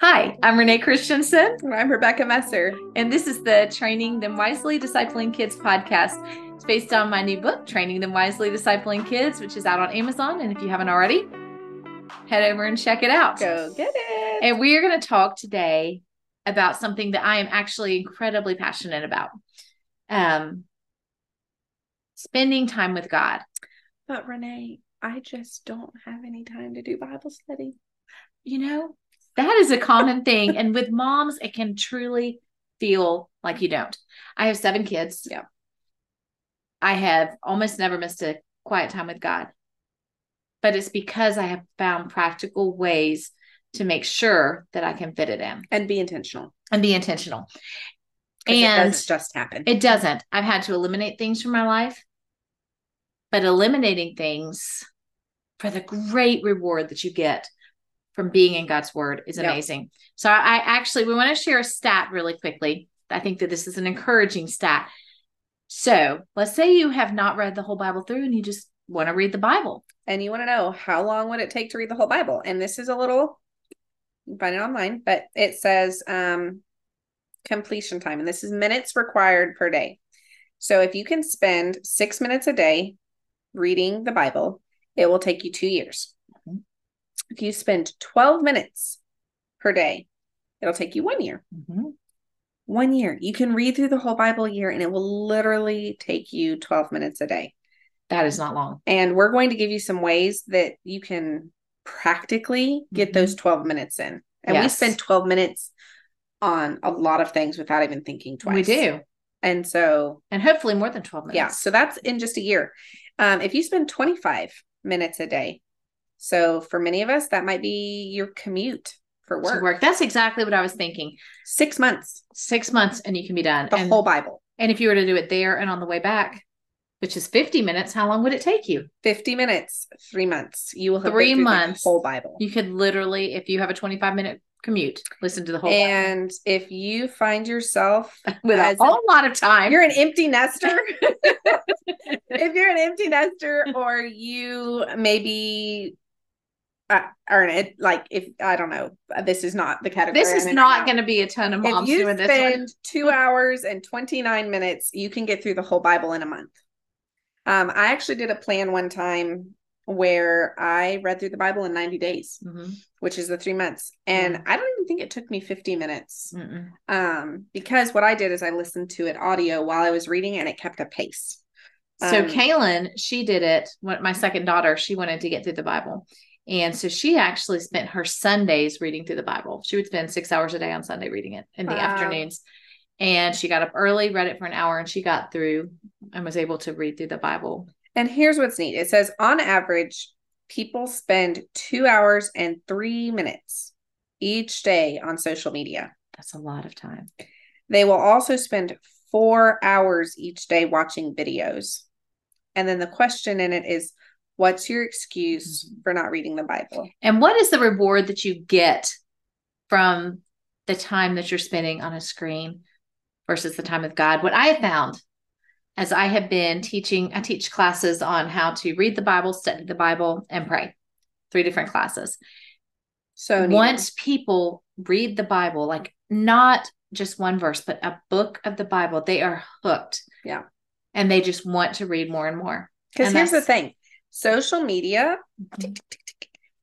Hi, I'm Rene Christensen, And I'm Rebecca Messer. and this is the Training Them Wisely Discipling Kids podcast. It's based on my new book, Training Them Wisely Discipling Kids, which is out on Amazon. And if you haven't already, head over and check it out. Go get it. And we are going to talk today about something that I am actually incredibly passionate about um, spending time with God. but Rene, I just don't have any time to do Bible study. You know, that is a common thing. And with moms, it can truly feel like you don't. I have seven kids. Yeah. I have almost never missed a quiet time with God. But it's because I have found practical ways to make sure that I can fit it in And be intentional. and be intentional. 'Cause it And doesn't just happen. it doesn't. I've had to eliminate things from my life, but eliminating things for the great reward that you get from being in God's word is Yep. amazing. So I actually we want to share a stat really quickly. I think that this is an encouraging stat. So let's say you have not read the whole Bible through and you just want to read the Bible. and you want to know how long would it take to read the whole Bible? And this is a little you can find it online, but it says um completion time. And this is minutes required per day. So if you can spend six minutes a day reading the Bible, it will take you two years. If you spend 12 minutes per day, it'll take you one year. One year. You can read through the whole Bible a year and it will literally take you 12 minutes a day. That is not long. And we're going to give you some ways that you can practically get Mhm. those 12 minutes in. And we spend 12 minutes on a lot of things without even thinking twice. We do. And so, And hopefully more than 12 minutes. yeah, so that's in just a year. Um, if you spend 25 minutes a day, so for many of us, that might be your commute for To work. work. That's exactly what I was thinking. Six months, Six months and you can be done. the and, whole Bible. and if you were to do it there and on the way back, which is 50 minutes, how long would it take you? 50 minutes, three months. You will have Three months. whole Bible. You could literally, if you have a 25 minute commute, listen to the whole And if you find yourself with a whole lot of time. you're an empty nester if you're an empty nester or you maybe uh, are an like if i don't know this is not the category this is not going to be a ton of if moms you doing this spend one. two hours and 29 minutes you can get through the whole bible in a month um i actually did a plan one time where i read through the bible in 90 days Mhm. which is the three months and Yeah. i don't even think it took me 50 minutes Mm-mm. um because what i did is i listened to it audio while i was reading and it kept a pace So Um, Kaylin, she did it. When my second daughter, she wanted to get through the Bible, and so she actually spent her Sundays reading through the Bible. She would spend six hours a day on Sunday reading it in the Wow. afternoons. And she got up early, read it for an hour, and she got through and was able to read through the Bible. And here's what's neat it says on average, people spend two hours and three minutes each day on social media. That's a lot of time. They will also spend four hours each day watching videos. And then the question in it is what's your excuse mm-hmm. for not reading the Bible? And what is the reward that you get from the time that you're spending on a screen versus the time with God? What I have found as I have been teaching, I teach classes on how to read the Bible, study the Bible, and pray. Three different classes. So neat. Once people read the Bible, like not just one verse, but a book of the Bible, they are hooked. Yeah. And they just want to read more and more. because here's the thing social media, Mhm.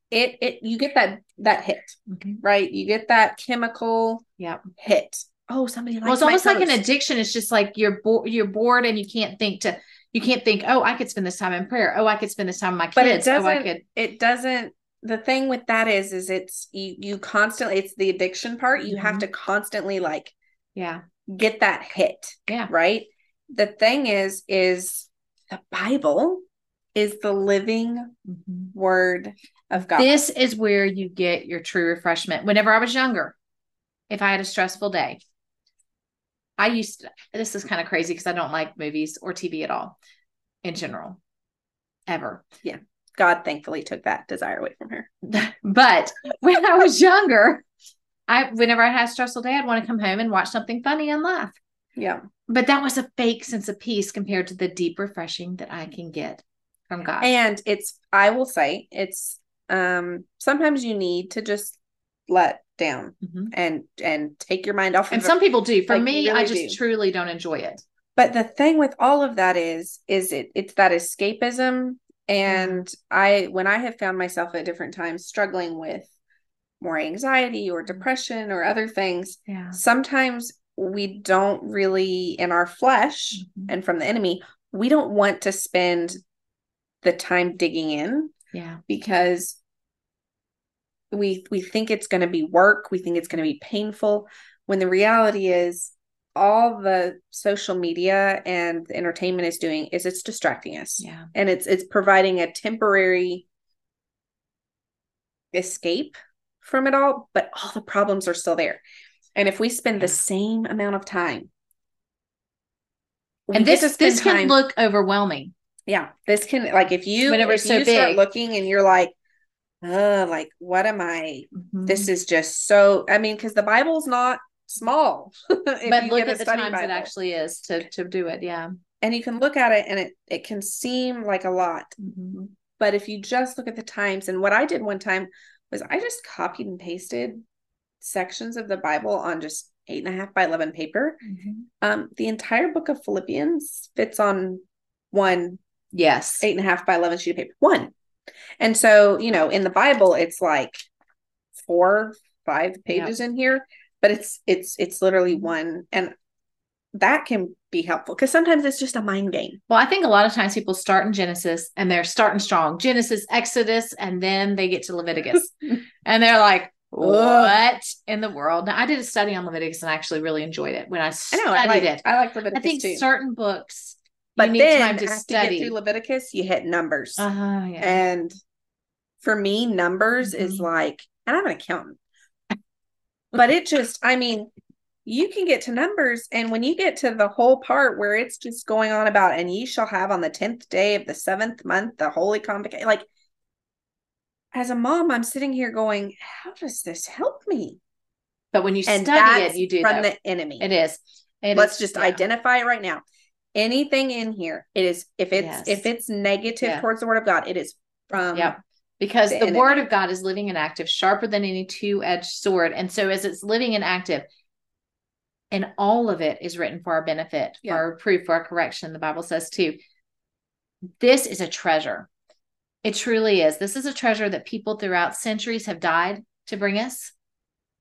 it it you get that that hit, Mhm. right? You get that chemical Yep. hit. Oh, somebody likes well, it's almost like an addiction. It's just like you're bored. You're bored, and you can't think to. You can't think. Oh, I could spend this time in prayer. Oh, I could spend this time with my But it kids. oh, I doesn't- could. it doesn't the thing with that is is it's you you constantly it's the addiction part you have Mhm. to constantly like Yeah. get that hit Yeah. right the thing is is the bible is the living mm-hmm. word of god This is where you get your true refreshment. Whenever I was younger, if I had a stressful day, I used to, this is kind of crazy because I don't like movies or TV at all in general, ever. Yeah. God thankfully took that desire away from her But when I was younger, I whenever I had a stressful day, I'd want to come home and watch something funny and laugh. yeah But that was a fake sense of peace compared to the deep refreshing that I can get from God. and it's i will say it's um sometimes you need to just let down Mhm. and and take your mind off And of it. some people do. For Like, me, I just do. truly don't enjoy it. But the thing with all of that is, is it it's that escapism. And I, when I have found myself at different times struggling with more anxiety or depression or other things, Yeah. sometimes we don't really, in our flesh Mhm. and from the enemy, we don't want to spend the time digging in Yeah. because we we think it's going to be work we think it's going to be painful when the reality is all the social media and the entertainment is doing is it's distracting us Yeah. and it's it's providing a temporary escape from it all but all the problems are still there and if we spend the same amount of time And this to this can look overwhelming. Yeah this can like if you Whenever if so you start big. looking and you're like uh like what am i Mhm. this is just so i mean because the bible's not small but look at the times it actually is to to do it. Yeah. and you can look at it and it it can seem like a lot Mhm. but if you just look at the times and what i did one time was i just copied and pasted sections of the bible on just eight and a half by 11 paper Mhm. um the entire book of philippians fits on one Yes. eight and a half by 11 sheet of paper one and so you know in the bible it's like four five pages in here but it's it's it's literally one and that can be helpful because sometimes it's just a mind game Well, I think a lot of times people start in Genesis and they're starting strong. Genesis, Exodus, and then they get to Leviticus. and they're like, what in the world? Now, I did a study on Leviticus and I actually really enjoyed it when I i studied know i like it. i like leviticus I think too certain books but then time to after study. you get through leviticus you hit numbers uh-huh, yeah. and for me numbers is Mhm. like and i'm an accountant but it just i mean you can get to numbers and when you get to the whole part where it's just going on about and ye shall have on the 10th day of the seventh month the holy convocation like as a mom i'm sitting here going how does this help me but when you and study it, you do from that. the enemy It is. It let's is- just yeah. identify it right now anything in here it is if it's Yes. if it's negative Yeah. towards the word of god it is from Yep. Because the the, word of God is living and active, sharper than any two edged sword. And so, as it's living and active, and all of it is written for our benefit, Yeah. for our proof, for our correction, the Bible says too. This is a treasure. It truly is. This is a treasure that people throughout centuries have died to bring us.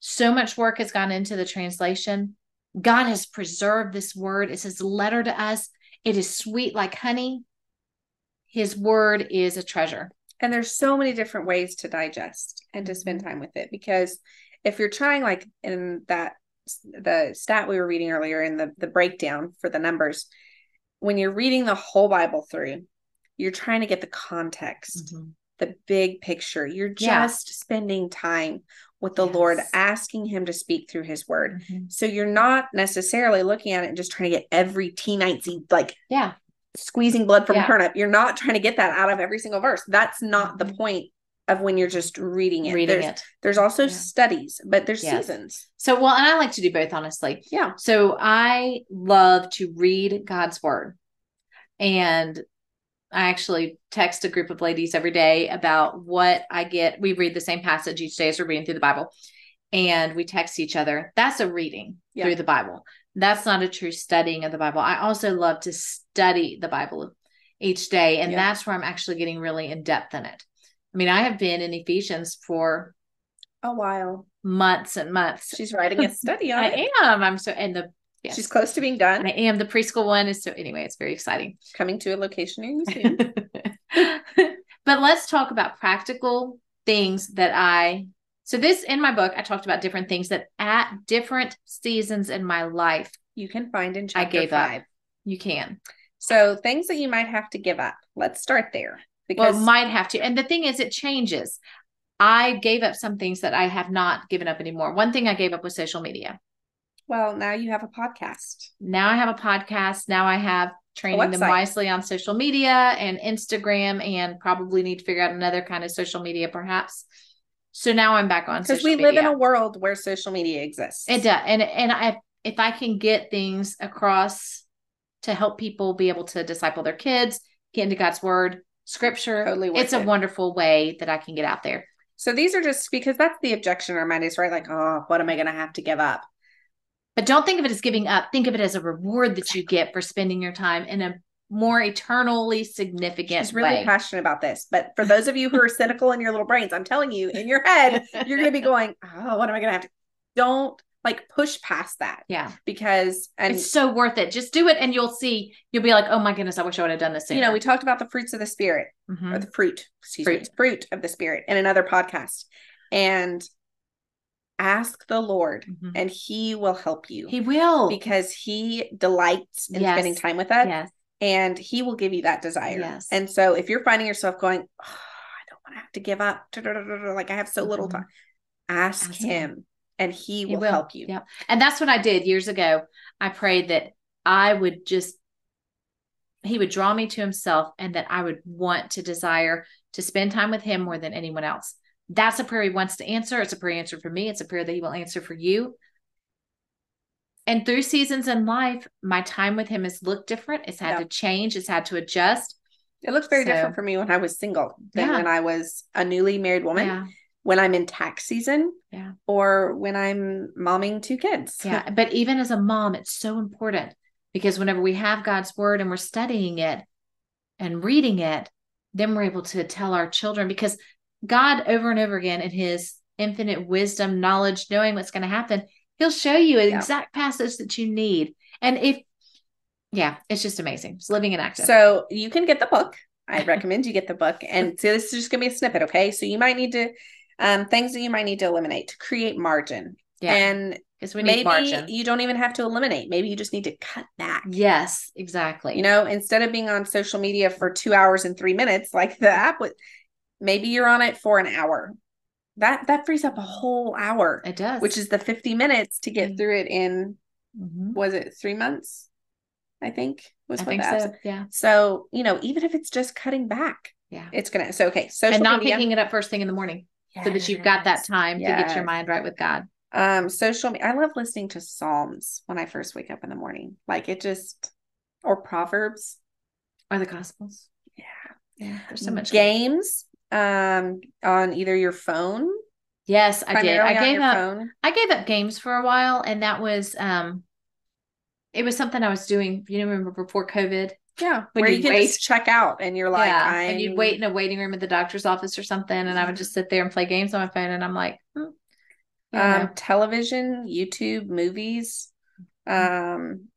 So much work has gone into the translation. God has preserved this word. It's his letter to us. It is sweet like honey. His word is a treasure. and there's so many different ways to digest and to spend mm-hmm. time with it because if you're trying like in that the stat we were reading earlier in the the breakdown for the numbers when you're reading the whole bible through you're trying to get the context mm-hmm. the big picture you're Yeah. just spending time with the lord asking him to speak through his word Mhm. so you're not necessarily looking at it and just trying to get every teensy like Yeah. squeezing blood from Yeah. a turnip. You're not trying to get that out of every single verse. That's not the Mhm. point of when you're just reading it. Reading there's, it. There's also Yeah. studies, but there's Yes. seasons. So, well, and I like to do both, honestly. Yeah. So I love to read God's word. And I actually text a group of ladies every day about what I get. We read the same passage each day as we're reading through the Bible. And we text each other. That's a reading Yeah. through the Bible. That's not a true studying of the Bible. I also love to study the Bible each day. And Yeah. that's where I'm actually getting really in depth in it. I mean, I have been in Ephesians for A while. months and months. She's writing a study on I it. am. I'm so, and the yes. She's close to being done. I am. The preschool one is so. Anyway, it's very exciting. Coming to a location near you soon. but let's talk about practical things that I. So this in my book, I talked about different things that at different seasons in my life you can find in I gave five. up. You can. So things that you might have to give up. Let's start there. Well, Because might have to. And the thing is, it changes. I gave up some things that I have not given up anymore. One thing I gave up was social media. Well, now you have a podcast. Now I have a podcast. Now I have training them wisely on social media and Instagram, and probably need to figure out another kind of social media, perhaps. So now I'm back on Because we live in a world where social media exists. It does, and and I if I can get things across to help people be able to disciple their kids, get into God's word, Scripture, Totally it's a it. wonderful way that I can get out there. So these are just because that's the objection our mind is right, like, oh, what am I gonna have to give up? But don't think of it as giving up. Think of it as a reward that you get for spending your time in a more eternally significant She's really way. passionate about this. But for those of you who are cynical in your little brains, I'm telling you, in your head, you're gonna be going, Oh, what am I gonna have to don't like push past that yeah. because and it's so worth it. Just do it and you'll see, you'll be like, oh my goodness, I wish I would have done this sooner. you know, we talked about the fruits of the spirit Mhm. or the fruit, excuse Fruit. me, fruit of the spirit in another podcast. And ask the Lord Mhm. and he will help you He will. because he delights in Yes. spending time with us yes. and he will give you that desire. Yes. And so if you're finding yourself going, oh, I don't want to have to give up, like I have so little Mhm. time, ask, Ask him, him. and he, He will, will. help you. Yeah. And that's what I did years ago. I prayed that I would just, he would draw me to himself and that I would want to desire to spend time with him more than anyone else. That's a prayer he wants to answer. It's a prayer answered for me. It's a prayer that he will answer for you. And through seasons in life, my time with him has looked different. It's had Yeah. to change. It's had to adjust. It looks very So- different for me when I was single than Yeah. when I was a newly married woman, Yeah. when I'm in tax season, Yeah. or when I'm momming two kids. Yeah. But even as a mom, it's so important because whenever we have God's word and we're studying it and reading it, then we're able to tell our children because God, over and over again, in his infinite wisdom, knowledge, knowing what's going to happen, he'll show you an Yeah. exact passage that you need. And if, yeah, it's just amazing. It's living and active. So you can get the book. I recommend you get the book. And so this is just gonna be a snippet, okay? So you might need to um things that you might need to eliminate to create margin. yeah. And Because we need maybe margin. you don't even have to eliminate. Maybe you just need to cut back. yes, exactly. You know, instead of being on social media for two hours and three minutes, like the app would maybe you're on it for an hour. That that frees up a whole hour, it does. which is the 50 minutes to get Mm. through it in Mhm. was it three months? I think was I what think so. Yeah. So, you know, even if it's just cutting back, Yeah. it's gonna so okay. Social And not media picking it up first thing in the morning so that you've got that Yes. time to get your mind right with God. Um, social media. I love listening to Psalms when I first wake up in the morning. Like it just or Proverbs. Or the Gospels. Yeah. Yeah. There's so much good- games um on either your phone. Yes, I did. I gave up phone. I gave up games for a while and that was um it was something I was doing, you know, remember before COVID? Yeah. When where you can wait. just check out and you're like, yeah. I And you'd wait in a waiting room at the doctor's office or something, and I would just sit there and play games on my phone and I'm like, hmm, um television, YouTube, movies. Um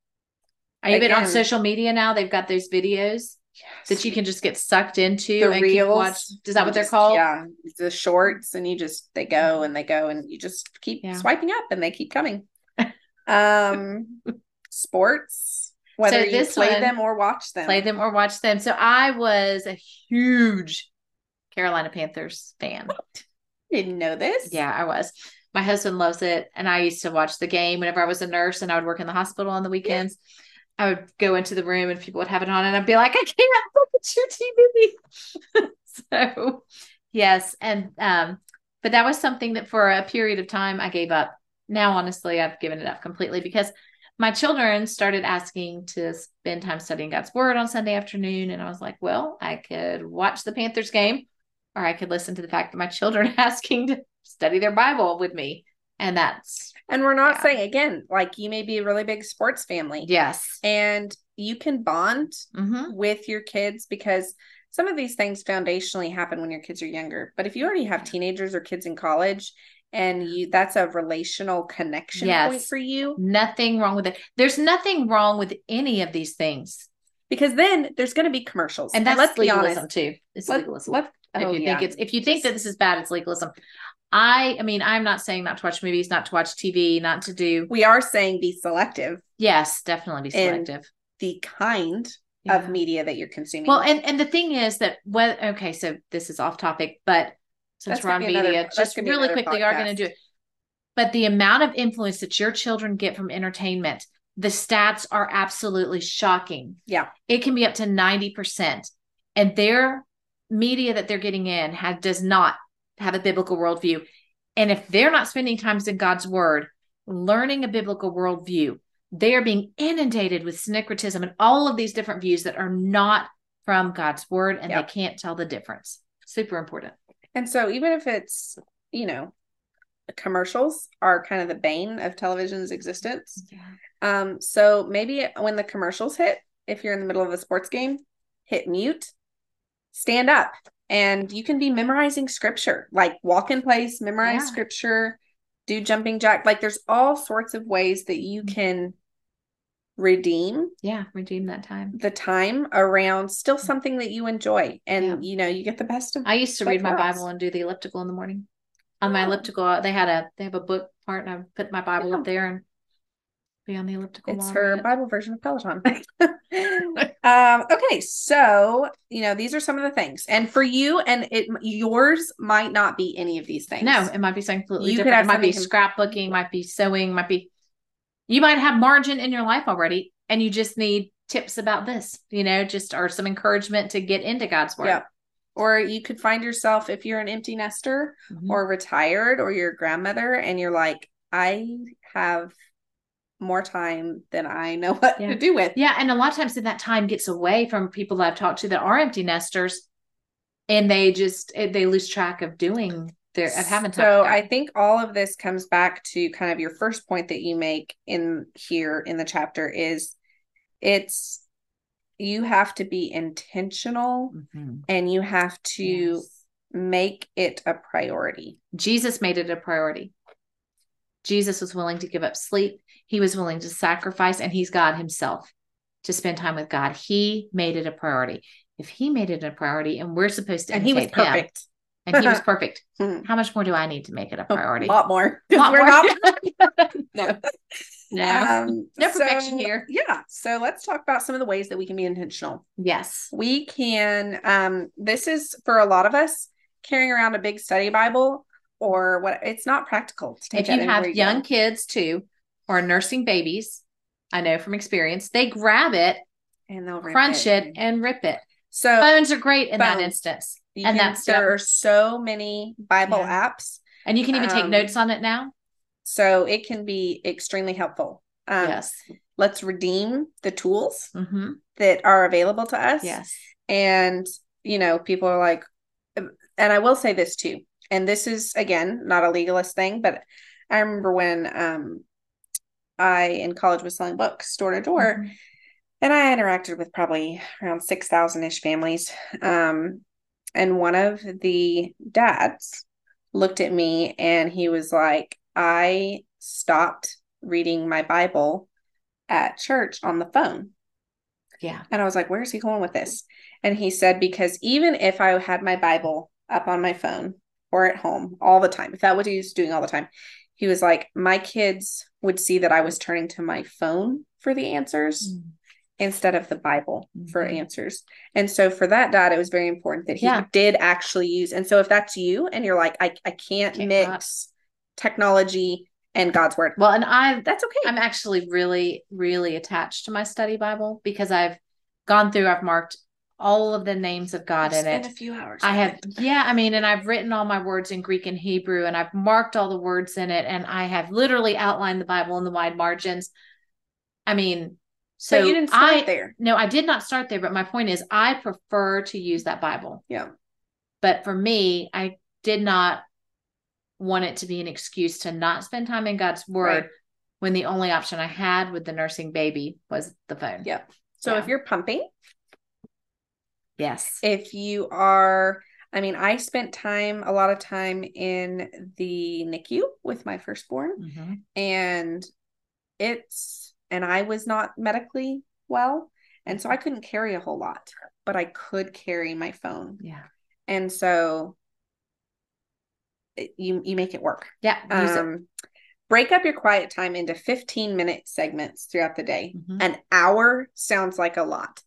I even on social media now, they've got those videos that you can just get sucked into the and reels. watch. Is that you what they're just- called? Yeah, the shorts, and you just they go and they go, and you just keep Yeah. swiping up, and they keep coming. um, sports, whether you this play one- them or watch them. Play them or watch them. So I was a huge Carolina Panthers fan. Didn't know this. Yeah, I was. My husband loves it. And I used to watch the game whenever I was a nurse and I would work in the hospital on the weekends. I would go into the room and people would have it on and I'd be like, I can't look at your TV. so yes. And um, but that was something that for a period of time I gave up. Now honestly, I've given it up completely because my children started asking to spend time studying God's word on Sunday afternoon. And I was like, well, I could watch the Panthers game or I could listen to the fact that my children asking to study their Bible with me. And that's, And we're not Yeah. saying again, like you may be a really big sports family, yes. and you can bond hmm with your kids because some of these things foundationally happen when your kids are younger. But if you already have teenagers or kids in college, and you that's a relational connection point for you, Nothing wrong with it. There's nothing wrong with any of these things. because then there's going to be commercials. And that's let's be legalism honest. too. It's Let, legalism. let, if oh, you yeah. think it's if you think that this is bad, it's legalism. I I mean, I'm not saying not to watch movies, not to watch TV, not to do we are saying be selective, yes, definitely be selective. the kind Yeah. of media that you're consuming. Well, and and the thing is that what okay, so this is off topic, but since That's we're on gonna another- media, just really another quickly are going to do it. But the amount of influence that your children get from entertainment, the stats are absolutely shocking. Yeah. It can be up to 90%. And their media that they're getting in has, does not have a biblical worldview. And if they're not spending times in God's word, learning a biblical worldview, they are being inundated with syncretism and all of these different views that are not from God's word and Yeah. they can't tell the difference. Super important. And so even if it's, you know, commercials are kind of the bane of television's existence. Yeah. Um, so maybe when the commercials hit, if you're in the middle of a sports game, hit mute, stand up, and you can be memorizing scripture, like walk in place, memorize Yeah. scripture, do jumping jack. Like there's all sorts of ways that you mm-hmm. can redeem Yeah. Redeem that time. the time around still mm-hmm. something that you enjoy. And Yeah. you know, you get the best of I used to read my worlds. Bible and do the elliptical in the morning. On my Oh. elliptical, uh, they had a they have a book part, and I put my Bible up there and be on the elliptical. It's her it. Bible version of Peloton. um, okay, so you know these are some of the things, and for you, and it yours might not be any of these things. No, it might be something completely You could different. have It might be scrapbooking, might be sewing, might be. You might have margin in your life already, and you just need tips about this. You know, just or some encouragement to get into God's word. Yeah. Or you could find yourself if you're an empty nester Mhm. or retired or your grandmother, and you're like, I have more time than I know what Yeah. to do with. Yeah, and a lot of times that time gets away from people that I've talked to that are empty nesters, and they just they lose track of doing their of having time. So. I think all of this comes back to kind of your first point that you make in here in the chapter is it's you have to be intentional Mhm. and you have to Yes. make it a priority. Jesus made it a priority. Jesus was willing to give up sleep. He was willing to sacrifice, and he's God himself to spend time with God. He made it a priority. If he made it a priority, and we're supposed to, And he was imitate him, perfect. and he was perfect, Hmm. how much more do I need to make it a priority? A lot more. Lot we're more. not no, no, um, No perfection so, here. Yeah. So let's talk about some of the ways that we can be intentional. yes, We can um this is for a lot of us carrying around a big study Bible or what it's not practical to take if you have young kids too, or nursing babies, I know from experience, they grab it, and they'll crunch it, and rip it. So Phones are great in that instance. you and can- that's there are so many Bible Yeah. apps. And you can even take Um, notes on it now. So it can be extremely helpful. Um, yes. Let's redeem the tools hmm that are available to us. Yes. And, you know, people are like, and I will say this too, and this is again not a legalist thing, but I remember when um I in college was selling books door to door, Mhm. and I interacted with probably around six thousand ish families. Um, and one of the dads looked at me and he was like, I stopped reading my Bible at church on the phone. Yeah. And I was like, where's he going with this? And he said, because even if I had my Bible up on my phone or at home all the time, if that what he was doing all the time, he was like, my kids would see that I was turning to my phone for the answers Mm. instead of the Bible for Mhm. answers. And so for that dad, it was very important that he Yeah. did actually use. And so if that's you and you're like, I, I can't, Can't mix technology and God's word, Well, and I that's okay. I'm actually really, really attached to my study Bible because I've gone through, I've marked all of the names of God in Spend it. a few hours. I have, it. yeah, I mean, and I've written all my words in Greek and Hebrew, and I've marked all the words in it, and I have literally outlined the Bible in the wide margins. I mean, so So you didn't start I there. no, I did not start there, but my point is, I prefer to use that Bible. Yeah. But for me, I did not want it to be an excuse to not spend time in God's word Right. when the only option I had with the nursing baby was the phone. Yeah. So Yeah. if you're pumping, Yes. if you are, I mean, I spent time, a lot of time in the NICU with my firstborn, Mhm. and it's, and I was not medically well. And so I couldn't carry a whole lot, but I could carry my phone. Yeah. And so it- you you make it work. Yeah. Um, break up your quiet time into 15 minute segments throughout the day. Mhm. An hour sounds like a lot.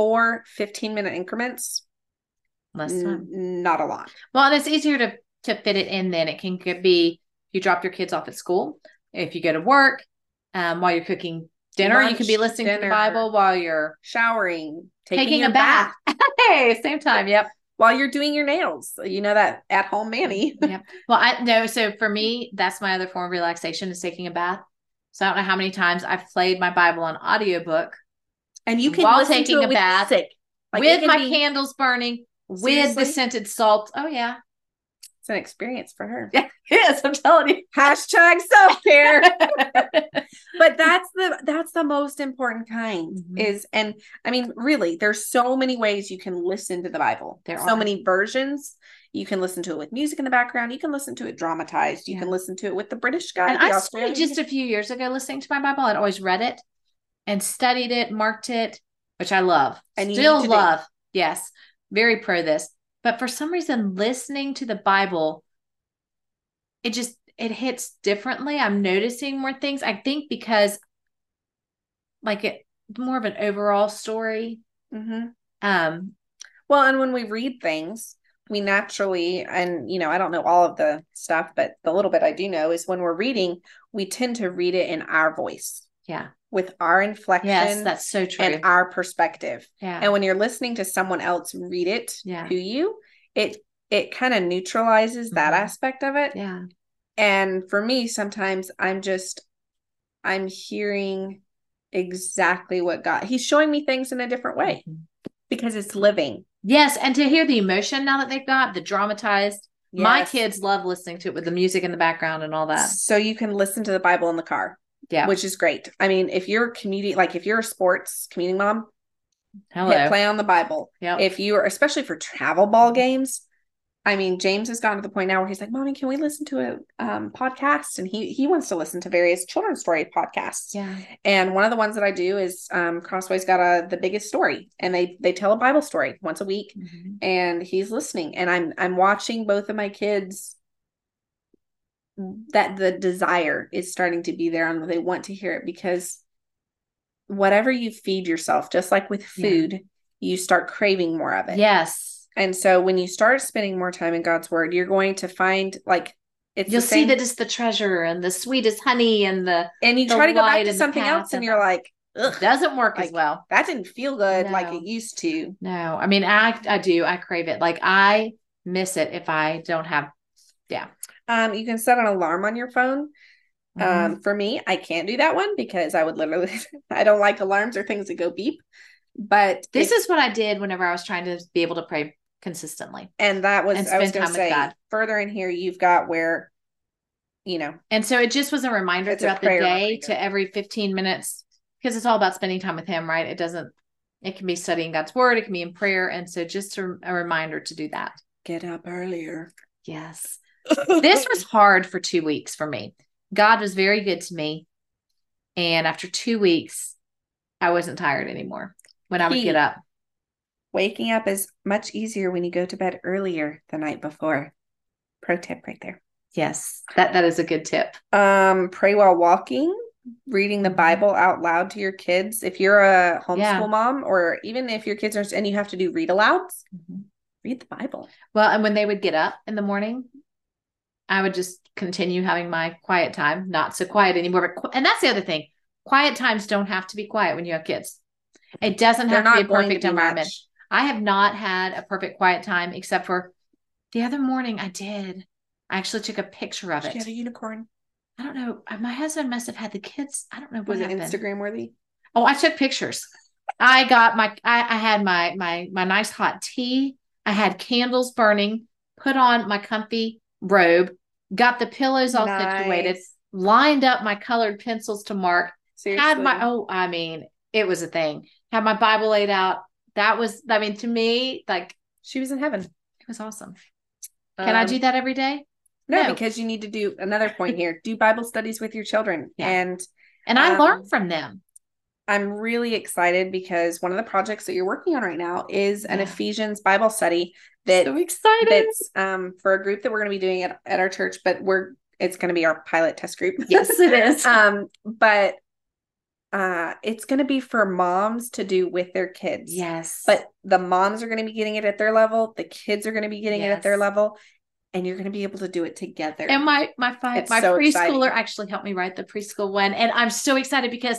Four 15 minute increments, Less n- not a lot. Well, and it's easier to to fit it in. Then it can could be you drop your kids off at school, if you go to work, um, while you're cooking dinner, you can be Lunch, listening to the. Bible while you're Showering, taking, taking, a bath. hey, same time. Yep. while you're doing your nails. You know that at home Manny. yep. Well, I know So for me, that's my other form of relaxation is taking a bath. So I don't know how many times I've played my Bible on audiobook And you can While listen taking to it a with bath, music. Like, with my be- candles burning, with Seriously? the scented salt. Oh yeah. It's an experience for her. Yeah, yes, I'm telling you. Hashtag self-care. but that's the that's the most important kind Mhm. is and I mean really there's so many ways you can listen to the Bible. There so are. So many versions. You can listen to it with music in the background. You can listen to it dramatized. You Yeah. can listen to it with the British guy. and the I Australian started just a few years ago listening to my Bible. I'd always read it and studied it, marked it, which I love. And Still need to do. love. Yes. Very pro this. But for some reason, listening to the Bible, it just it hits differently. I'm noticing more things. I think because like it more of an overall story. Mhm. Um, Well, and when we read things, we naturally, and you know, I don't know all of the stuff, but the little bit I do know is when we're reading, we tend to read it in our voice yeah. With our inflection Yes, that's so true. and our perspective. yeah. And when you're listening to someone else read it Yeah. to you, it it kind of neutralizes that Mhm. aspect of it. yeah. And for me, sometimes I'm just I'm hearing exactly what God He's showing me things in a different way Mhm. because it's living. Yes, and to hear the emotion now that they've got the dramatized. My kids love listening to it with the music in the background and all that. So you can listen to the Bible in the car, Yeah. which is great. I mean, if you're commuting, like if you're a sports commuting mom, Hello. play on the Bible. Yep. If you are, especially for travel ball games, I mean, James has gotten to the point now where he's like, "Mommy, can we listen to a um, podcast?" And he he wants to listen to various children's story podcasts. yeah. And one of the ones that I do is um, Crossway's got a the biggest story, and they they tell a Bible story once a week, Mhm. and he's listening, and I'm I'm watching both of my kids. That the desire is starting to be there, and they want to hear it because whatever you feed yourself, just like with Yeah. food, you start craving more of it. Yes. And so when you start spending more time in God's word, you're going to find like it's You'll the see that it's the treasure and the sweetest honey and the and you the try to go back to something else and and- you're like, Ugh, doesn't work as well. that didn't feel good like it used to. No, I mean I I do. I crave it. Like I miss it if I don't have yeah. Um, you can set an alarm on your phone. Mhm. Um, for me, I can't do that one because I would literally I don't like alarms or things that go beep. But this is what I did whenever I was trying to be able to pray consistently. and that was and I was spend gonna time with say God. further in here you've got where you know And so it just was a reminder It's a throughout the day reminder. to every 15 minutes because it's all about spending time with him, right? It doesn't it can be studying God's word, it can be in prayer. And so just a, a reminder to do that. get up earlier. Yes. This was hard for two weeks for me. God was very good to me. And after two weeks, I wasn't tired anymore when I would Key. get up. Waking up is much easier when you go to bed earlier the night before. Pro tip right there. Yes. That that is a good tip. Um, pray while walking, reading the Mhm. Bible out loud to your kids. If you're a homeschool Yeah. mom, or even if your kids are and you have to do read alouds, read the Bible. Well, and when they would get up in the morning, I would just continue having my quiet time, not so quiet anymore. But qu- and that's the other thing. Quiet times don't have to be quiet when you have kids. It doesn't They're have to be a perfect be environment. much. I have not had a perfect quiet time except for the other morning I did. I actually took a picture of it. She had a unicorn. I don't know. uh, My husband must have had the kids. I don't know what Was it. Instagram worthy? Oh, I took pictures. I got my I, I had my my my nice hot tea. I had candles burning, put on my comfy robe, got the pillows all situated, lined up my colored pencils to mark, Seriously. had my oh, I mean, it was a thing. Had my Bible laid out. That was I mean, to me, like she was in heaven. it was awesome. Can I Um, do that every day? No, No. because you need to do another point here. Do Bible studies with your children. Yeah. And And I um, learned from them. I'm really excited because one of the projects that you're working on right now is an Yeah. Ephesians Bible study that so excited. that's um for a group that we're going to be doing at, at our church, but we're it's going to be our pilot test group. yes, it is. um, but uh it's going to be for moms to do with their kids. yes. But the moms are going to be getting it at their level, the kids are going to be getting it at their level, and you're going to be able to do it together. And my my fi- It's my so preschooler exciting. actually helped me write the preschool one, and I'm so excited because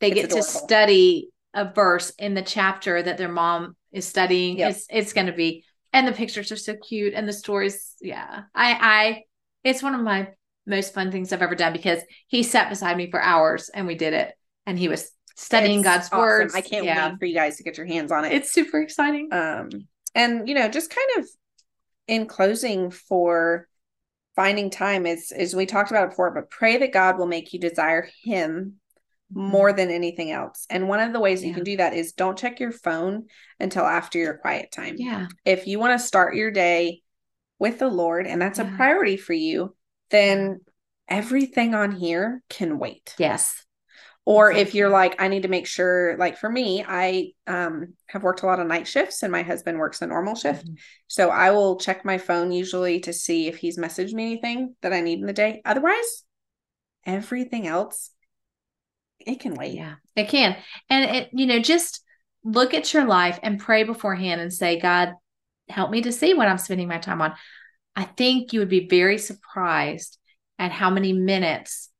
they It's get to study a verse in the chapter that their mom is studying. Yep. It's it's going to be, and the pictures are so cute, and the stories. Yeah, I I it's one of my most fun things I've ever done because he sat beside me for hours and we did it, and he was studying It's God's awesome. words. I can't yeah, wait for you guys to get your hands on it. it's super exciting. um and you know just kind of in closing for finding time is is we talked about it before, but pray that God will make you desire him more than anything else. And one of the ways yeah. you can do that is don't check your phone until after your quiet time. Yeah. If you want to start your day with the Lord and that's yeah. a priority for you, then everything on here can wait. Yes. Or if you're like, I need to make sure, like for me, I um, have worked a lot of night shifts and my husband works a normal shift. Mm-hmm. So I will check my phone usually to see if he's messaged me anything that I need in the day. Otherwise, everything else it can wait. Yeah, it can. And it, you know, just look at your life and pray beforehand and say, God, help me to see what I'm spending my time on. I think you would be very surprised at how many minutes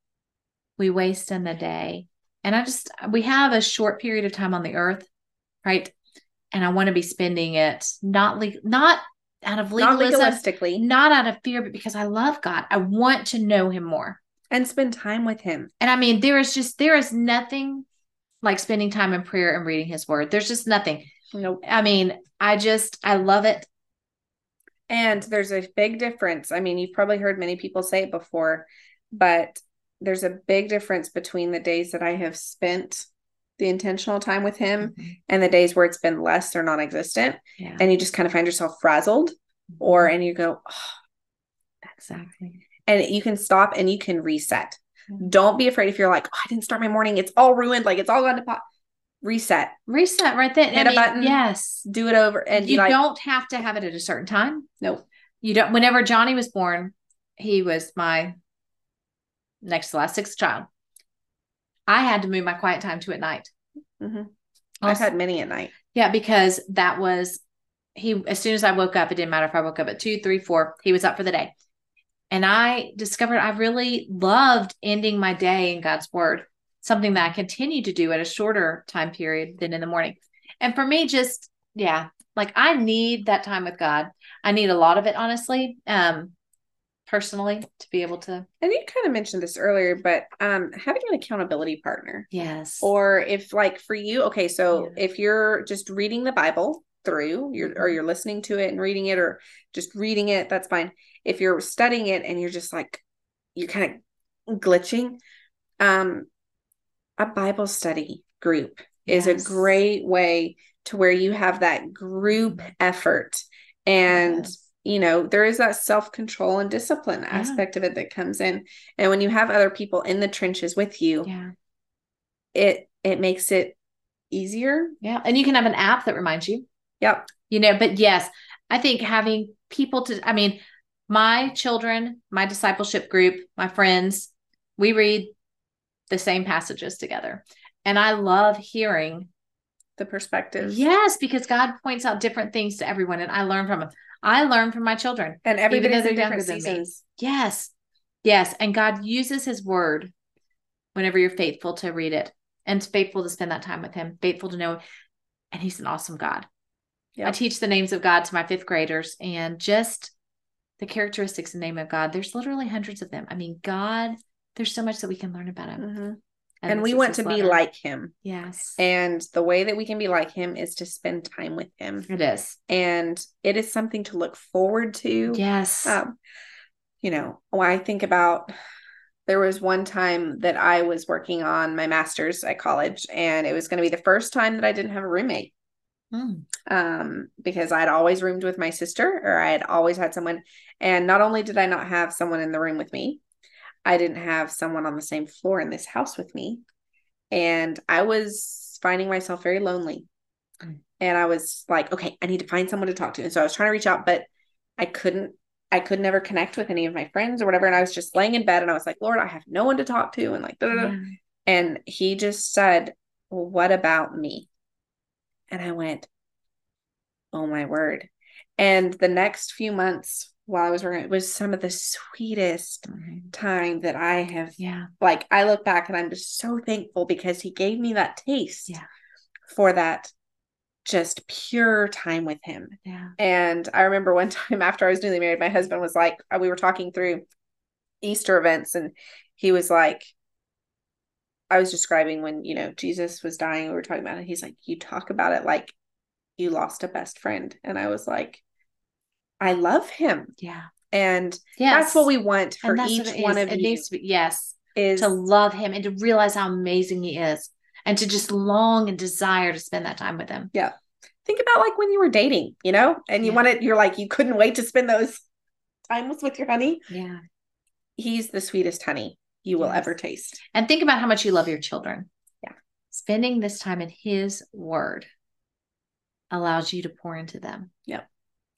we waste in the day. And I just, we have a short period of time on the earth, right? And I want to be spending it not le- not out of legalism, not legalistically, not out of fear, but because I love God. I want to know Him more and spend time with him. And I mean, there is just there is nothing like spending time in prayer and reading his word. There's just nothing. Nope. I mean, I just I love it. And there's a big difference. I mean, you've probably heard many people say it before, but there's a big difference between the days that I have spent the intentional time with him mm-hmm. and the days where it's been less or non-existent yeah. and you just kind of find yourself frazzled or mm-hmm. and you go oh, exactly and you can stop and you can reset. Don't be afraid if you're like, oh, I didn't start my morning. It's all ruined. Like it's all gone to pot. Reset. Reset right then. Hit I a mean, button. Yes. Do it over. And you like, don't have to have it at a certain time. Nope. You don't. Whenever Johnny was born, he was my next to last sixth child. I had to move my quiet time to at night. Mm-hmm. I've had many at night. Yeah, because that was he. As soon as I woke up, it didn't matter if I woke up at two, three, four. He was up for the day. And I discovered I really loved ending my day in God's word, something that I continue to do at a shorter time period than in the morning. And for me, just, yeah, like I need that time with God. I need a lot of it, honestly. Um, personally to be able to and you kind of mentioned this earlier but um having an accountability partner yes or if like for you okay so yeah. if you're just reading the bible through you're or mm-hmm. you're listening to it and reading it or just reading it that's fine if you're studying it and you're just like you're kind of glitching um a bible study group yes. is a great way to where you have that group effort and yes. you know there is that self-control and discipline yeah. aspect of it that comes in and when you have other people in the trenches with you yeah it it makes it easier yeah and you can have an app that reminds you yep you know but yes i think having people to i mean my children, my discipleship group, my friends, we read the same passages together. And I love hearing the perspectives. Yes, because God points out different things to everyone and I learn from them. I learn from my children. And everybody's in different seasons. Yes. Yes. And God uses his word whenever you're faithful to read it and faithful to spend that time with him, faithful to know. And he's an awesome God. Yep. I teach the names of God to my fifth graders and just the characteristics and name of God. There's literally hundreds of them. I mean, God, there's so much that we can learn about him. Mm-hmm. And, and we want to letter. be like him. Yes. And the way that we can be like him is to spend time with him. It is. And it is something to look forward to. Yes. Um, you know, when I think about there was one time that I was working on my master's at college, and it was going to be the first time that I didn't have a roommate. Mm. Um, because I'd always roomed with my sister, or I had always had someone. And not only did I not have someone in the room with me, I didn't have someone on the same floor in this house with me. And I was finding myself very lonely. Mm. And I was like, okay, I need to find someone to talk to. And so I was trying to reach out, but I couldn't, I could never connect with any of my friends or whatever. And I was just laying in bed and I was like, Lord, I have no one to talk to. And like, yeah. and he just said, well, what about me? And I went, oh my word. And the next few months while I was working, it was some of the sweetest mm-hmm. time that I have. Yeah. Like I look back and I'm just so thankful because he gave me that taste yeah. for that just pure time with him. Yeah. And I remember one time after I was newly married, my husband was like, uh, we were talking through Easter events and he was like, I was describing when, you know, Jesus was dying, we were talking about it. He's like, you talk about it like you lost a best friend. And I was like, I love him. Yeah. And Yes. that's what we want for each one of it you needs to be yes. is To love him and to realize how amazing he is. And to just long and desire to spend that time with him. Yeah. Think about like when you were dating, you know, and you Yeah. wanted, you're like, you couldn't wait to spend those times with your honey. Yeah. He's the sweetest honey you will Yes. ever taste. And think about how much you love your children. Yeah. Spending this time in his word allows you to pour into them. Yep.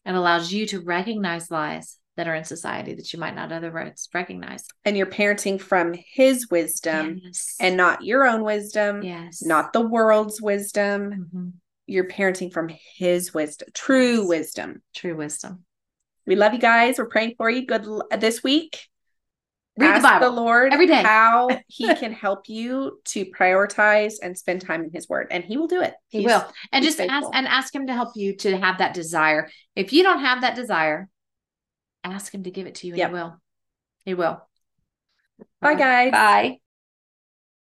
It allows you to recognize lies that are in society that you might not otherwise recognize. And you're parenting from his wisdom yes. and not your own wisdom, yes. not the world's wisdom. Mhm. You're parenting from his wisdom, true Yes. wisdom. true wisdom. We love you guys. We're praying for you. Good l- this week. Read Ask the Bible Lord every day. how He can help you to prioritize and spend time in His Word, and He will do it. He He's- will. And just ask and ask him to help you to have that desire. If you don't have that desire, ask him to give it to you and Yep. he will. He will. Bye, guys. Bye.